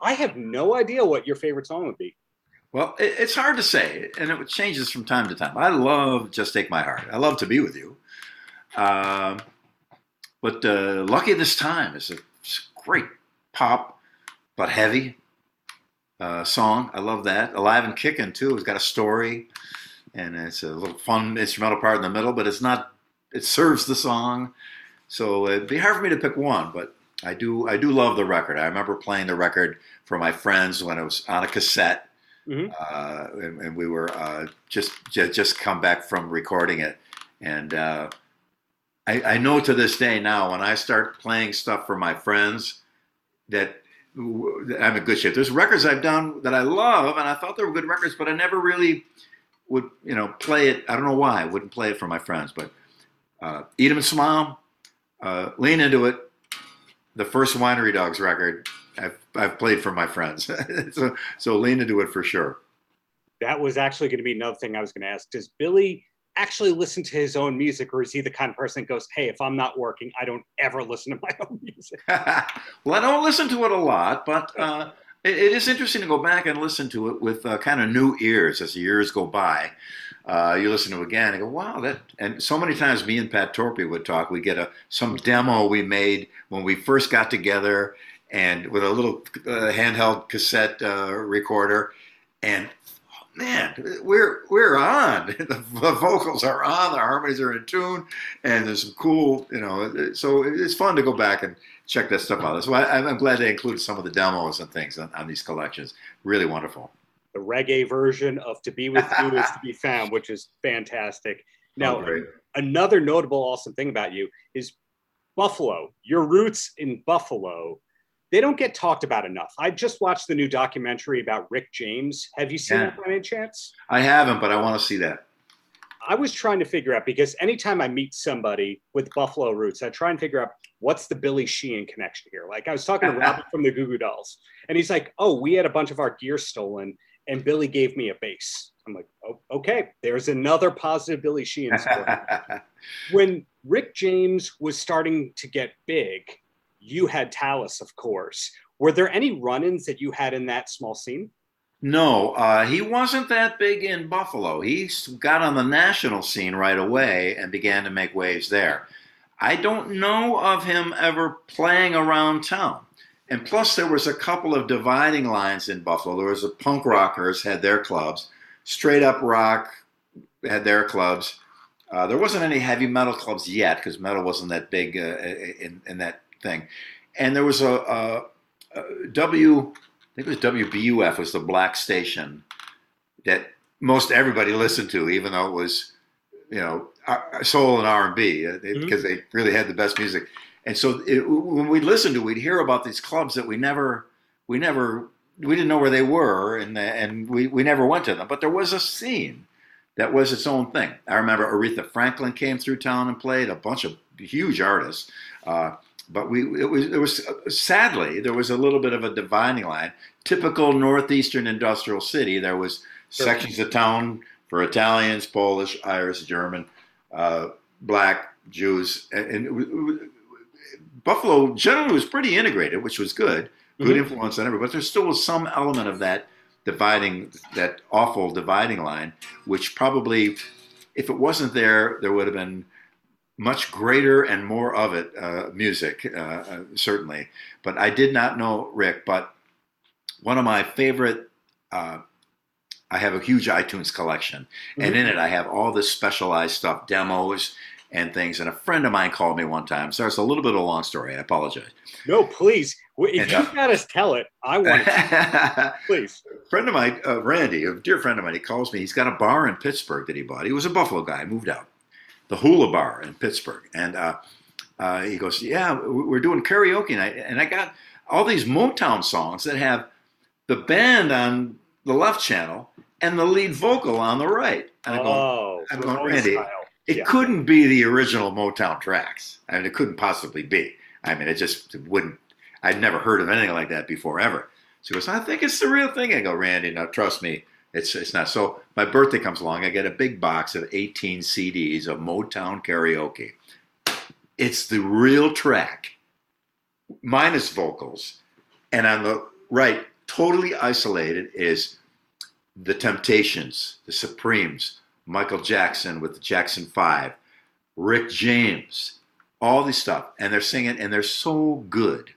I have no idea what your favorite song would be. Well, it's hard to say, and it changes from time to time. I love "Just Take My Heart." I love to be with you, uh, but uh, "Lucky This Time" is a great pop, but heavy uh, song. I love that. Alive and Kicking too. It's got a story, and it's a little fun instrumental part in the middle, but it's not. It serves the song, so it'd be hard for me to pick one. But I do. I do love the record. I remember playing the record for my friends when it was on a cassette. Mm-hmm. Uh, and, and, we were uh, just, just just come back from recording it, and uh, I, I know to this day now when I start playing stuff for my friends that I'm in good shape. There's records I've done that I love, and I thought they were good records, but I never really would, you know, play it. I don't know why I wouldn't play it for my friends, but uh, Eat 'em and Smile, uh, Lean Into It, the first Winery Dogs record, I've, I've played for my friends. so, so Lean Into It for sure. That was actually going to be another thing I was going to ask. Does Billy actually listen to his own music, or is he the kind of person that goes, "Hey, if I'm not working, I don't ever listen to my own music"? well, I don't listen to it a lot, but uh, it, it is interesting to go back and listen to it with uh, kind of new ears as the years go by. Uh, you listen to it again and go, wow, that. And so many times, me and Pat Torpey would talk. We get a some demo we made when we first got together, and with a little uh, handheld cassette uh, recorder, and man, we're we're on. The, the, vocals are on, the harmonies are in tune, and there's some cool, you know. So it's fun to go back and check that stuff out. So I, am glad they included some of the demos and things on, on, these collections. Really wonderful. The reggae version of "To Be With You Is to Be Found," which is fantastic. Oh, now, oh, another notable, awesome thing about you is Buffalo. Your roots in Buffalo they don't get talked about enough. I just watched the new documentary about Rick James. Have you seen yeah. that by any chance? I haven't, but I want to see that. I was trying to figure out because anytime I meet somebody with Buffalo roots, I try and figure out what's the Billy Sheehan connection here. Like I was talking to Robert from the Goo Goo Dolls, and he's like, "Oh, we had a bunch of our gear stolen, and Billy gave me a bass." I'm like, "Oh, okay." There's another positive Billy Sheehan story. when Rick James was starting to get big, you had Talas, of course. Were there any run ins that you had in that small scene? No, uh, he wasn't that big in Buffalo. He got on the national scene right away and began to make waves there. I don't know of him ever playing around town. And plus, there was a couple of dividing lines in Buffalo. There was the punk rockers had their clubs, straight up rock had their clubs. Uh, there wasn't any heavy metal clubs yet because metal wasn't that big uh, in, in that thing. And there was a, a, a W, I think it was WBUF was the black station that most everybody listened to, even though it was, you know, soul and R and B, uh, because mm-hmm. they really had the best music. And so it, when we listened to, it, we'd hear about these clubs that we never, we never, we didn't know where they were, and and we we never went to them. But there was a scene that was its own thing. I remember Aretha Franklin came through town and played a bunch of huge artists. Uh, but we it was it was sadly there was a little bit of a dividing line. Typical northeastern industrial city. There was sure. sections of town for Italians, Polish, Irish, German, uh, black, Jews, and, and Buffalo generally was pretty integrated, which was good, good mm-hmm. influence on everybody. But there still was some element of that dividing, that awful dividing line, which probably, if it wasn't there, there would have been much greater and more of it uh, music, uh, uh, certainly. But I did not know Rick. But one of my favorite, uh, I have a huge iTunes collection, mm-hmm. and in it I have all this specialized stuff, demos and things. And a friend of mine called me one time. So it's a little bit of a long story. I apologize. No, please. If and, you got us tell it, I want to. please. Friend of mine, uh, Randy, a dear friend of mine, he calls me. He's got a bar in Pittsburgh that he bought. He was a Buffalo guy, moved out the Hula Bar in Pittsburgh, and uh, uh, he goes, "Yeah, we're doing karaoke night," and I got all these Motown songs that have the band on the left channel and the lead vocal on the right. And I go, oh, I'm going, Randy, style. it yeah. couldn't be the original Motown tracks. I mean, it couldn't possibly be. I mean, it just wouldn't. I'd never heard of anything like that before ever. So he goes, I think it's the real thing. I go, Randy, now trust me, it's it's not. So my birthday comes along, I get a big box of 18 CDs of Motown karaoke. It's the real track, minus vocals, and on the right, totally isolated, is the Temptations, the Supremes, Michael Jackson with the Jackson Five, Rick James, all this stuff, and they're singing, and they're so good.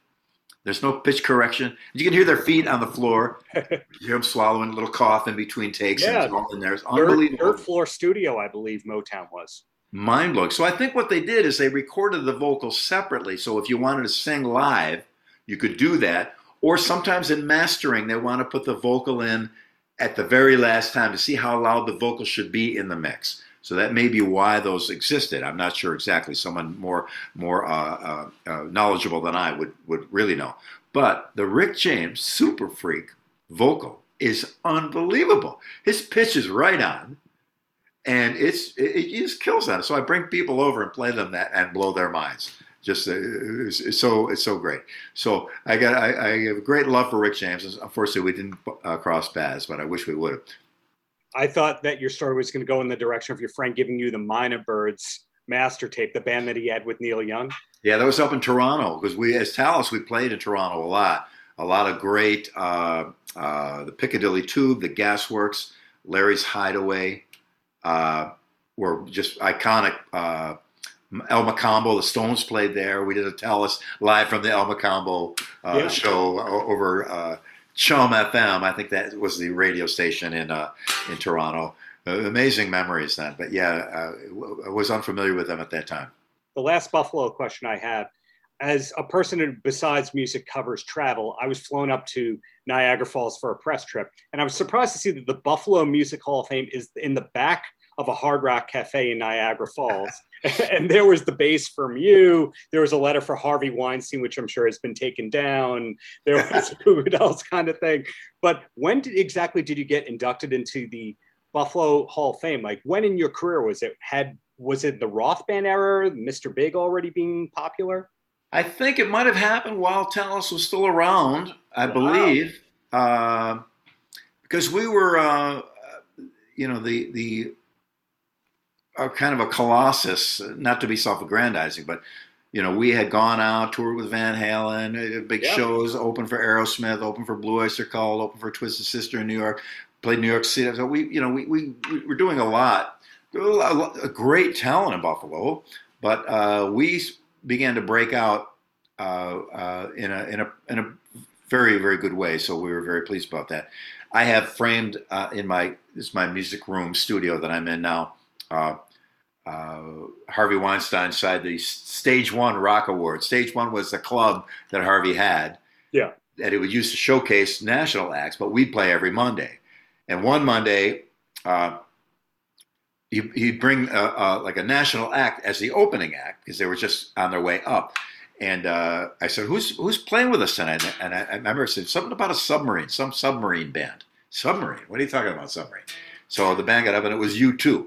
There's no pitch correction. You can hear their feet on the floor. You hear them swallowing, a little cough in between takes. Yeah, and all in there. It's unbelievable. Third, floor studio, I believe Motown was. Mind blowing. So I think what they did is they recorded the vocals separately. So if you wanted to sing live, you could do that. Or sometimes in mastering, they want to put the vocal in at the very last time to see how loud the vocal should be in the mix. So that may be why those existed. I'm not sure exactly. Someone more more uh, uh, uh, knowledgeable than I would would really know. But the Rick James Super Freak vocal is unbelievable. His pitch is right on, and it's it, it just kills on it. So I bring people over and play them that and blow their minds. Just uh, it's, it's so it's so great. So I got I, I, have a great love for Rick James. Unfortunately, we didn't uh, cross paths, but I wish we would have. I thought that your story was going to go in the direction of your friend giving you the Mynah Birds master tape, the band that he had with Neil Young. Yeah, that was up in Toronto because we, as Talas, we played in Toronto a lot. A lot of great, uh, uh, the Piccadilly Tube, the Gasworks, Larry's Hideaway, uh, were just iconic. Uh, El Mocambo, the Stones played there. We did a Talas live from the El Mocambo uh, yeah. show over uh, Chum FM. I think that was the radio station in uh, in Toronto. Uh, amazing memories then. But yeah, uh, I was unfamiliar with them at that time the last Buffalo question I have, as a person who besides music covers travel, I was flown up to Niagara Falls for a press trip, and I was surprised to see that the Buffalo Music Hall of Fame is in the back of a Hard Rock Cafe in Niagara Falls. and there was the bass from you. There was a letter for Harvey Weinstein, which I'm sure has been taken down. There was who else kind of thing. But when did, exactly did you get inducted into the Buffalo Hall of Fame? Like when in your career was it? Had was it the Roth band era, Mr. Big already being popular? I think it might have happened while Talas was still around, I wow. believe, uh, because we were, uh, you know, the the uh, kind of a colossus. Not to be self-aggrandizing, but you know, we had gone out, toured with Van Halen, uh, big shows, open for Aerosmith, open for Blue Oyster Cult, open for Twisted Sister in New York, played New York City. So we, you know, we we, we were doing a lot a great talent in Buffalo, but uh, we began to break out uh, uh, in a in a in a very very good way. So we were very pleased about that. I have framed uh, in my is my music room studio that I'm in now. Uh, uh, Harvey Weinstein side the Stage One Rock Award. Stage One was the club that Harvey had. Yeah. That it would use to showcase national acts, but we'd play every Monday. And one Monday, uh, he, he'd bring uh, uh, like a national act as the opening act because they were just on their way up. And uh, I said, "Who's who's playing with us tonight?" And I, I remember saying something about a submarine, some submarine band. Submarine? What are you talking about, submarine? So the band got up, and it was U2,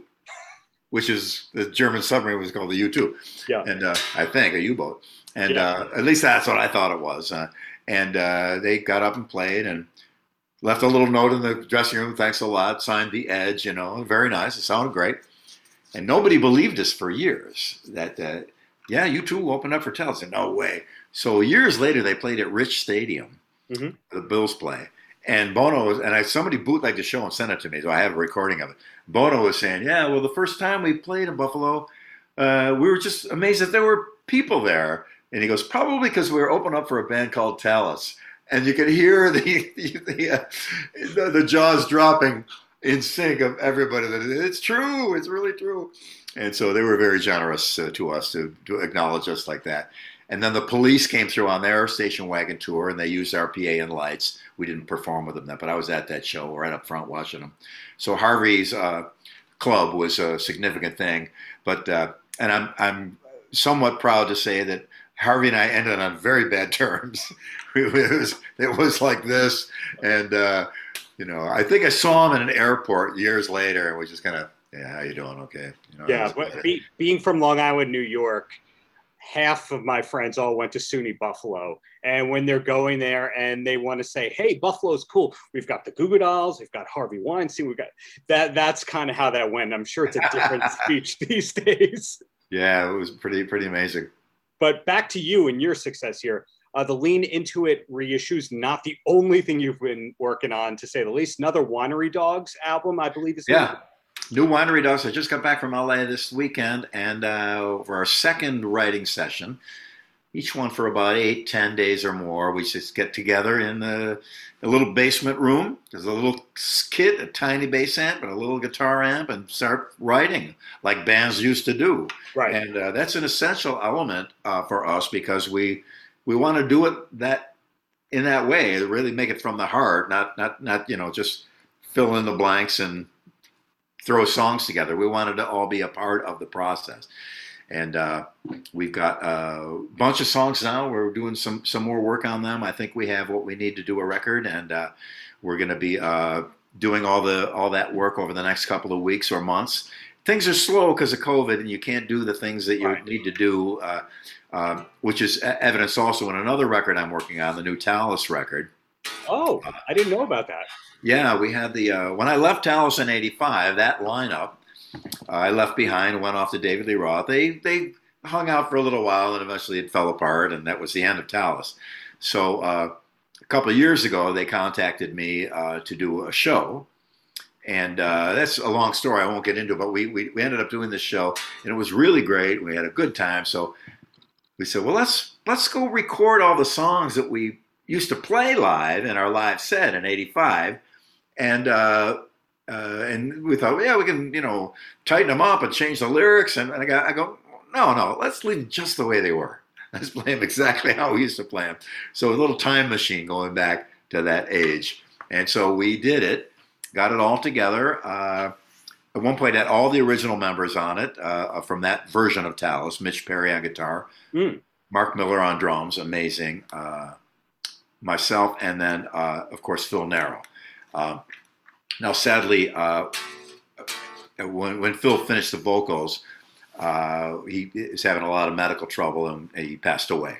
which is the German submarine was called the U2. Yeah. And uh, I think a U-boat. And yeah. uh, at least that's what I thought it was. Uh, and uh, they got up and played, and left a little note in the dressing room. Thanks a lot. Signed the Edge. You know, very nice. It sounded great. And nobody believed us for years that, uh, yeah, U2 opened up for Tell. I said, no way. So years later, they played at Rich Stadium, mm-hmm. the Bills play. And Bono was, and I somebody bootlegged the show and sent it to me, so I have a recording of it. Bono was saying, "Yeah, well, the first time we played in Buffalo, uh, we were just amazed that there were people there." And he goes, "Probably because we were opening up for a band called Talas." and you could hear the the, the, uh, the, the jaws dropping in sync of everybody that it's true, it's really true. And so they were very generous uh, to us to, to acknowledge us like that. And then the police came through on their station wagon tour and they used our PA and lights. We didn't perform with them, then, but I was at that show right up front watching them. So Harvey's uh, club was a significant thing. But, uh, and I'm, I'm somewhat proud to say that Harvey and I ended on very bad terms. it was it was like this, and uh, you know, I think I saw him in an airport years later, and we just kind of, yeah, how you doing? Okay, you know, yeah. But be, being from Long Island, New York, half of my friends all went to SUNY Buffalo, and when they're going there and they want to say, "Hey, Buffalo's cool. We've got the Goo Goo Dolls, we've got Harvey Weinstein, we've got that." That's kind of how that went. I'm sure it's a different speech these days. Yeah, it was pretty pretty amazing. But back to you and your success here. Uh, the Lean Into It reissue is not the only thing you've been working on, to say the least. Another Winery Dogs album, I believe, is yeah. New Winery Dogs. I just got back from LA this weekend, and uh, for our second writing session, each one for about eight, ten days or more, we just get together in a, a little basement room. There's a little kit, a tiny bass amp, and a little guitar amp, and start writing like bands used to do. Right. And uh, that's an essential element uh, for us because we we want to do it that in that way, really make it from the heart, not not not you know just fill in the blanks and throw songs together. We wanted to all be a part of the process. And uh, we've got a bunch of songs now. We're doing some some more work on them. I think we have what we need to do a record, and uh, we're going to be uh, doing all the all that work over the next couple of weeks or months. Things are slow because of COVID, and you can't do the things that you right. need to do. Uh, um, which is evidence also in another record I'm working on, the new Talas record. Oh, I didn't know about that. Yeah, we had the uh, when I left Talas in '85. That lineup I left behind, went off to David Lee Roth. They they hung out for a little while, and eventually it fell apart, and that was the end of Talas. So uh, a couple of years ago, they contacted me uh, to do a show. And uh, that's a long story. I won't get into, but we, we, we ended up doing this show, and it was really great. We had a good time. So we said, well, let's let's go record all the songs that we used to play live in our live set in '85, and uh, uh, and we thought, yeah, we can, you know, tighten them up and change the lyrics. And, and I, go, I go, no, no, let's leave them just the way they were. Let's play them exactly how we used to play them. So a little time machine going back to that age. And so we did it, got it all together. Uh, at one point, had all the original members on it uh, from that version of Talas. Mitch Perry on guitar, mm. Mark Miller on drums, amazing. Uh, myself, and then uh, of course Phil Naro. Um, now, sadly, uh, when, when Phil finished the vocals, uh, he is having a lot of medical trouble and he passed away.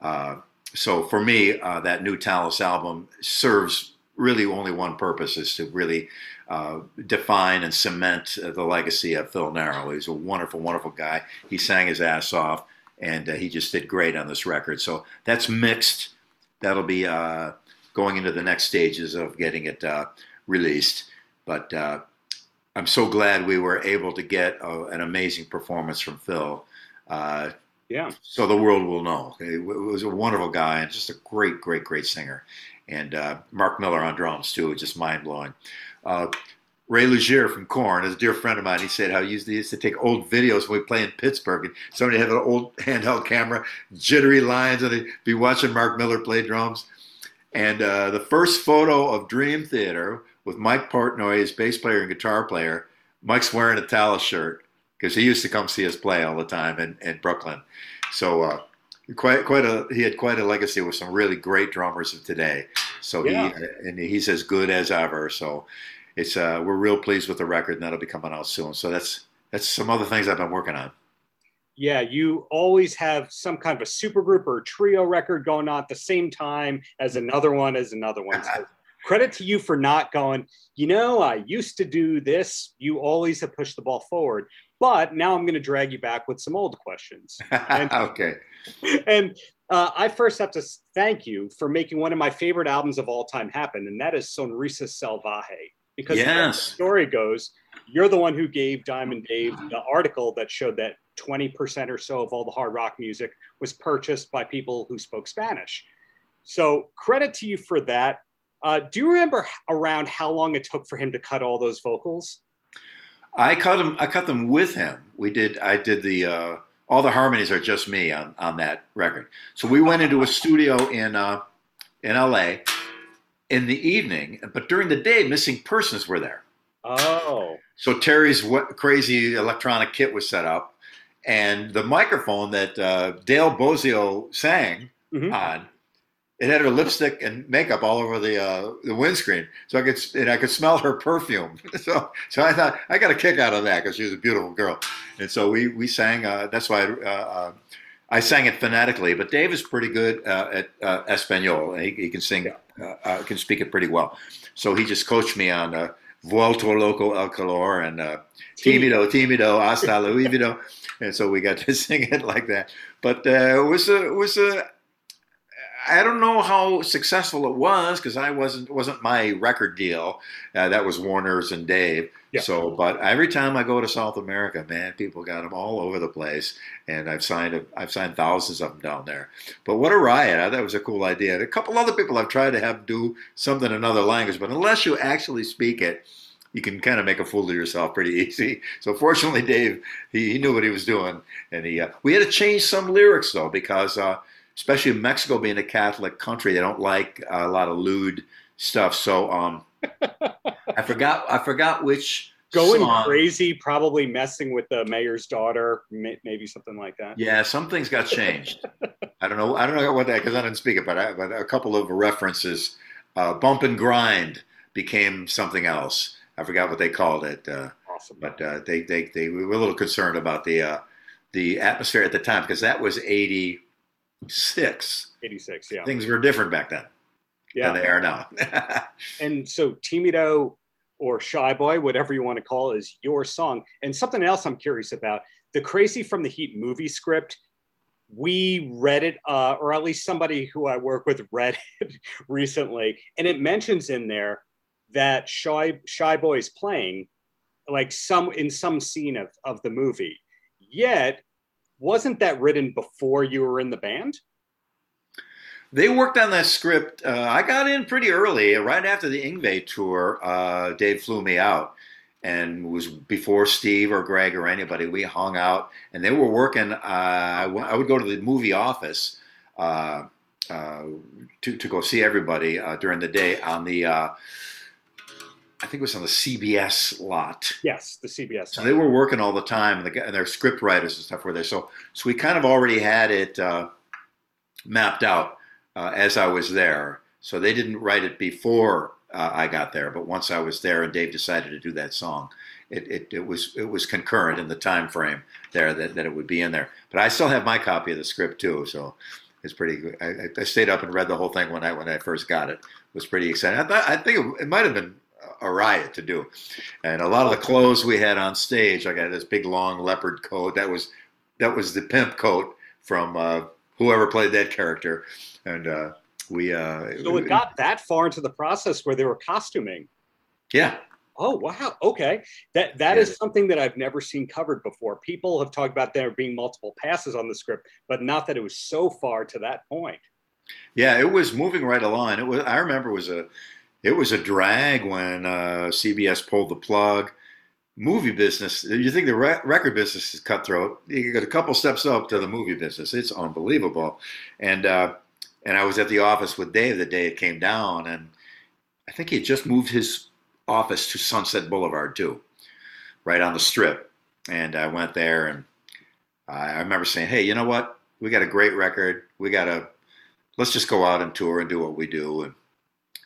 Uh, so for me, uh, that new Talas album serves really only one purpose is to really uh, define and cement the legacy of Phil Naro. He's a wonderful, wonderful guy. He sang his ass off and uh, he just did great on this record. So that's mixed. That'll be going into the next stages of getting it released. But uh, I'm so glad we were able to get a, an amazing performance from Phil. Uh, yeah. So the world will know. It was a wonderful guy and just a great, great, great singer. And uh, Mark Miller on drums too, just mind blowing. Uh, Ray Luzier from Korn is a dear friend of mine. He said how he used to, used to take old videos when we play in Pittsburgh, and somebody had an old handheld camera, jittery lines, and they'd be watching Mark Miller play drums. And uh, the first photo of Dream Theater with Mike Portnoy, his bass player and guitar player. Mike's wearing a Talas shirt because he used to come see us play all the time in, in Brooklyn. So uh, quite quite a he had quite a legacy with some really great drummers of today. So yeah. he and he's as good as ever. So it's uh, we're real pleased with the record, and that'll be coming out soon. So that's that's some other things I've been working on. Yeah, you always have some kind of a super group or trio record going on at the same time as another one as another one. So credit to you for not going, you know, I used to do this. You always have pushed the ball forward. But now I'm going to drag you back with some old questions. And, okay. And uh, I first have to thank you for making one of my favorite albums of all time happen, and that is Sonrisa Salvaje. Because yes. the story goes, you're the one who gave Diamond Dave the article that showed that 20% or so of all the hard rock music was purchased by people who spoke Spanish. So credit to you for that. Uh, do you remember around how long it took for him to cut all those vocals? I cut them. I cut them with him. We did. I did the. Uh, all the harmonies are just me on on that record. So we went into a studio in uh, in L.A. in the evening, but during the day, missing persons were there. Oh. So Terry's crazy electronic kit was set up, and the microphone that uh, Dale Bozzio sang mm-hmm. on it had her lipstick and makeup all over the uh, the windscreen, so I could and I could smell her perfume. so so I thought I got a kick out of that because she was a beautiful girl, and so we we sang. Uh, that's why I, uh, uh, I sang it phonetically. But Dave is pretty good uh, at uh, Espanol. He, he can sing, can speak it pretty well. So he just coached me on uh, "Vuelto loco el calor" and "Timido, timido, hasta luego." and so we got to sing it like that. But it was a it was a I don't know how successful it was because I wasn't wasn't my record deal. Uh, that was Warner's and Dave. Yeah. So, but every time I go to South America, man, people got them all over the place, and I've signed I've signed thousands of them down there. But what a riot! I thought was a cool idea. And a couple other people I've tried to have do something in another language, but unless you actually speak it, you can kind of make a fool of yourself pretty easy. So fortunately, Dave he, he knew what he was doing, and he uh, we had to change some lyrics though because. Uh, especially Mexico being a Catholic country, they don't like a lot of lewd stuff. So um, I forgot I forgot which going song. crazy, probably messing with the mayor's daughter, maybe something like that. Yeah, some things got changed. I don't know. I don't know what that because I didn't speak it, but, I, but a couple of references. Uh, bump and grind became something else. I forgot what they called it. Uh, awesome. But uh, they, they they were a little concerned about the uh, the atmosphere at the time because that was eighty six. 86, yeah. Things were different back then. yeah. than they are now. and so Timido or Shy Boy, whatever you want to call it, is your song. And something else I'm curious about the Crazy from the Heat movie script. We read it, uh, or at least somebody who I work with read it recently, and it mentions in there that Shy Shy Boy is playing like some in some scene of, of the movie. Yet, wasn't that written before you were in the band? They worked on that script. Uh, I got in pretty early, right after the Yngwie tour. Uh, Dave flew me out, and was before Steve or Gregg or anybody. We hung out, and they were working. Uh, would go to the movie office uh, uh, to to go see everybody uh, during the day on the. I think it was on the CBS lot. Yes, the CBS. So they were working all the time, and, the, and their script writers and stuff were there. So, so we kind of already had it mapped out uh, as I was there. So they didn't write it before uh, I got there, but once I was there and Dave decided to do that song, it, it, it, was it was concurrent in the time frame there that, that it would be in there. But I still have my copy of the script too, so it's pretty good. I, I stayed up and read the whole thing when I when I first got it. It was pretty exciting. I, thought, I think it, it might have been a riot to do, and a lot of the clothes we had on stage. I got this big long leopard coat that was that was the pimp coat from uh, whoever played that character and uh, we. Uh, so it got that far into the process where they were costuming. Yeah. Oh wow. Okay. That that yeah. is something that I've never seen covered before. People have talked about there being multiple passes on the script, but not that it was so far to that point. Yeah, it was moving right along. It was. I remember it was a, it was a drag when uh, CBS pulled the plug. Movie business. You think the re- record business is cutthroat? You get a couple steps up to the movie business. It's unbelievable, and uh, and I was at the office with Dave the day it came down, and I think he had just moved his office to Sunset Boulevard too, right on the strip. And I went there, and I remember saying, "Hey, you know what? We got a great record. We got to let's just go out and tour and do what we do." And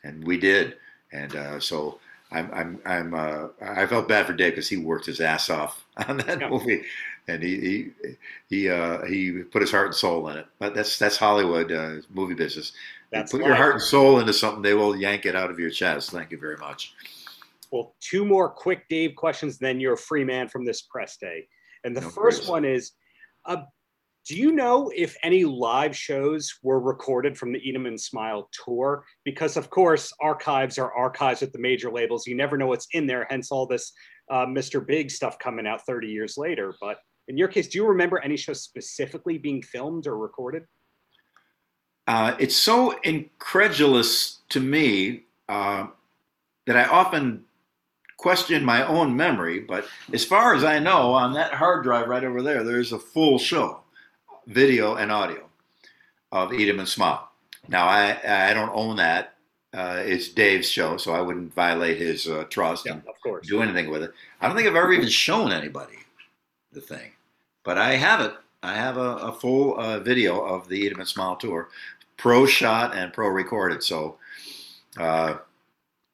and we did. And uh, so I'm I'm I'm uh, I felt bad for Dave because he worked his ass off on that yeah. movie, and he he he uh, he put his heart and soul in it. But that's that's Hollywood uh, movie business. That's you put life. your heart and soul into something, they will yank it out of your chest. Thank you very much. Well, two more quick Dave questions, then you're a free man from this press day. And the no first one is, uh, do you know if any live shows were recorded from the 'em and Smile tour? Because of course, archives are archives at the major labels. You never know what's in there. Hence all this uh, Mr. Big stuff coming out 30 years later. But in your case, do you remember any shows specifically being filmed or recorded? Uh, it's so incredulous to me uh, that I often question my own memory. But as far as I know, on that hard drive right over there, there's a full show, video and audio, of 'em and Smile. Now I I don't own that. Uh, it's Dave's show, so I wouldn't violate his uh, trust yeah, and of course. do anything with it. I don't think I've ever even shown anybody the thing. But I have it. I have a, a full uh, video of the 'em and Smile tour, pro shot and pro recorded. So uh,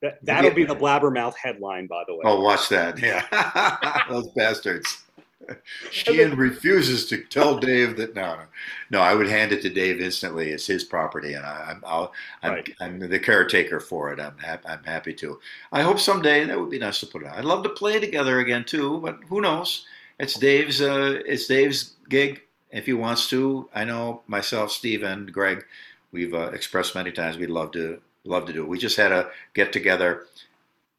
that, that'll be the blabbermouth headline, by the way. Oh, watch that! Yeah, those bastards. Sheehan refuses to tell Dave that no, no, no. I would hand it to Dave instantly. It's his property, and I, am I'll, I'm, right. I'm the caretaker for it. I'm happy. I'm happy to. I hope someday that would be nice to put it. I'd love to play together again too, but who knows? It's Dave's. Uh, it's Dave's gig if he wants to. I know myself, Steve, and Gregg. We've uh, expressed many times we'd love to love to do it. We just had a get together.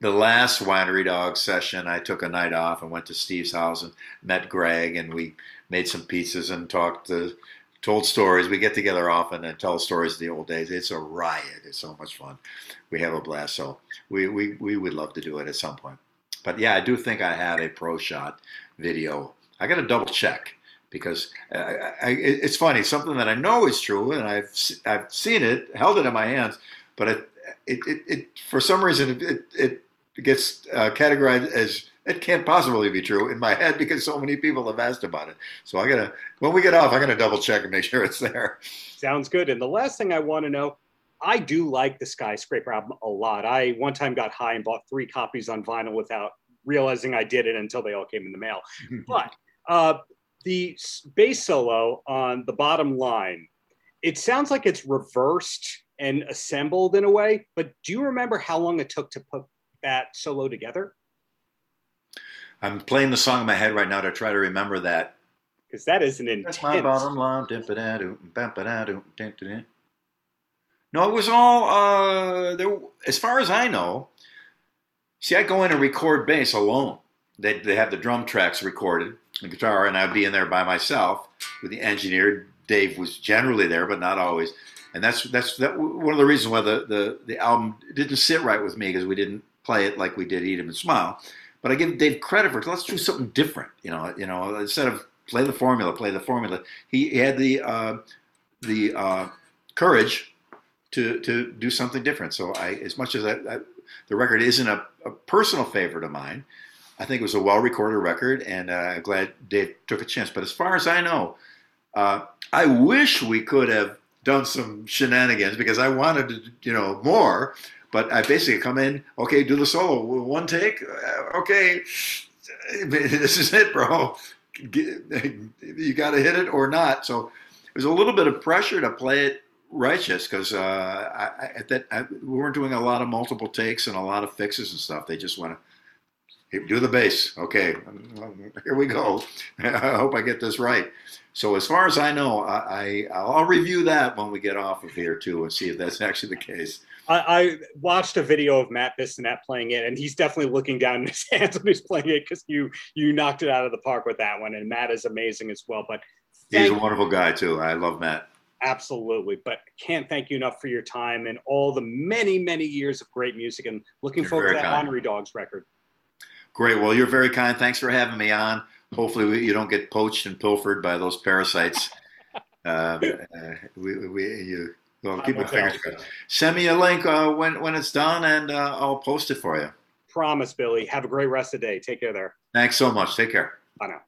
The last winery dog session, I took a night off and went to Steve's house and met Gregg, and we made some pizzas and talked to, told stories. We get together often and tell stories of the old days. It's a riot. It's so much fun. We have a blast. So we, we, we would love to do it at some point. But yeah, I do think I have a pro shot video. I got to double check because uh, I, I, it's funny. Something that I know is true, and I've I've seen it, held it in my hands, but it it, it, it for some reason it it, gets uh, categorized as it can't possibly be true in my head because so many people have asked about it. So I gotta when we get off, I'm gonna double check and make sure it's there. Sounds good. And the last thing I want to know. I do like the Skyscraper album a lot. I one time got high and bought three copies on vinyl without realizing I did it until they all came in the mail. but uh, the bass solo on the bottom line, it sounds like it's reversed and assembled in a way. But do you remember how long it took to put that solo together? I'm playing the song in my head right now to try to remember that. Because that is an intense. That's my bottom line. No, it was all uh, there. As far as I know, see, I go in and record bass alone. They they have the drum tracks recorded, the guitar, and I'd be in there by myself with the engineer. Dave was generally there, but not always. And that's that's that one of the reasons why the the, the album didn't sit right with me because we didn't play it like we did Eat 'Em and Smile. But I give Dave credit for let's do something different. You know, you know, instead of play the formula, play the formula. He, he had the uh, the uh, courage to to do something different. So I, as much as I, I, the record isn't a, a, personal favorite of mine, I think it was a well recorded record, and uh, I'm glad Dave took a chance. But as far as I know, uh, I wish we could have done some shenanigans because I wanted to, you know, more. But I basically come in, okay, do the solo, one take, uh, okay, this is it, bro. You got to hit it or not. So there's a little bit of pressure to play it righteous because uh, I, that I, we weren't doing a lot of multiple takes and a lot of fixes and stuff. They just want to do the bass. Okay, here we go. I hope I get this right. So as far as I know, I, I will review that when we get off of here too and see if that's actually the case. I, I watched a video of Matt Bissonette playing it, and he's definitely looking down in his hands when he's playing it because you you knocked it out of the park with that one. And Matt is amazing as well. But he's a wonderful guy too. I love Matt. Absolutely. But can't thank you enough for your time and all the many, many years of great music and looking you're forward to that kind. Winery Dogs record. Great. Well, you're very kind. Thanks for having me on. Hopefully, you don't get poached and pilfered by those parasites. uh, uh, we, we, you, well, keep my fingers crossed. Send me a link uh, when, when it's done, and uh, I'll post it for you. Promise, Billy. Have a great rest of the day. Take care there. Thanks so much. Take care. Bye now.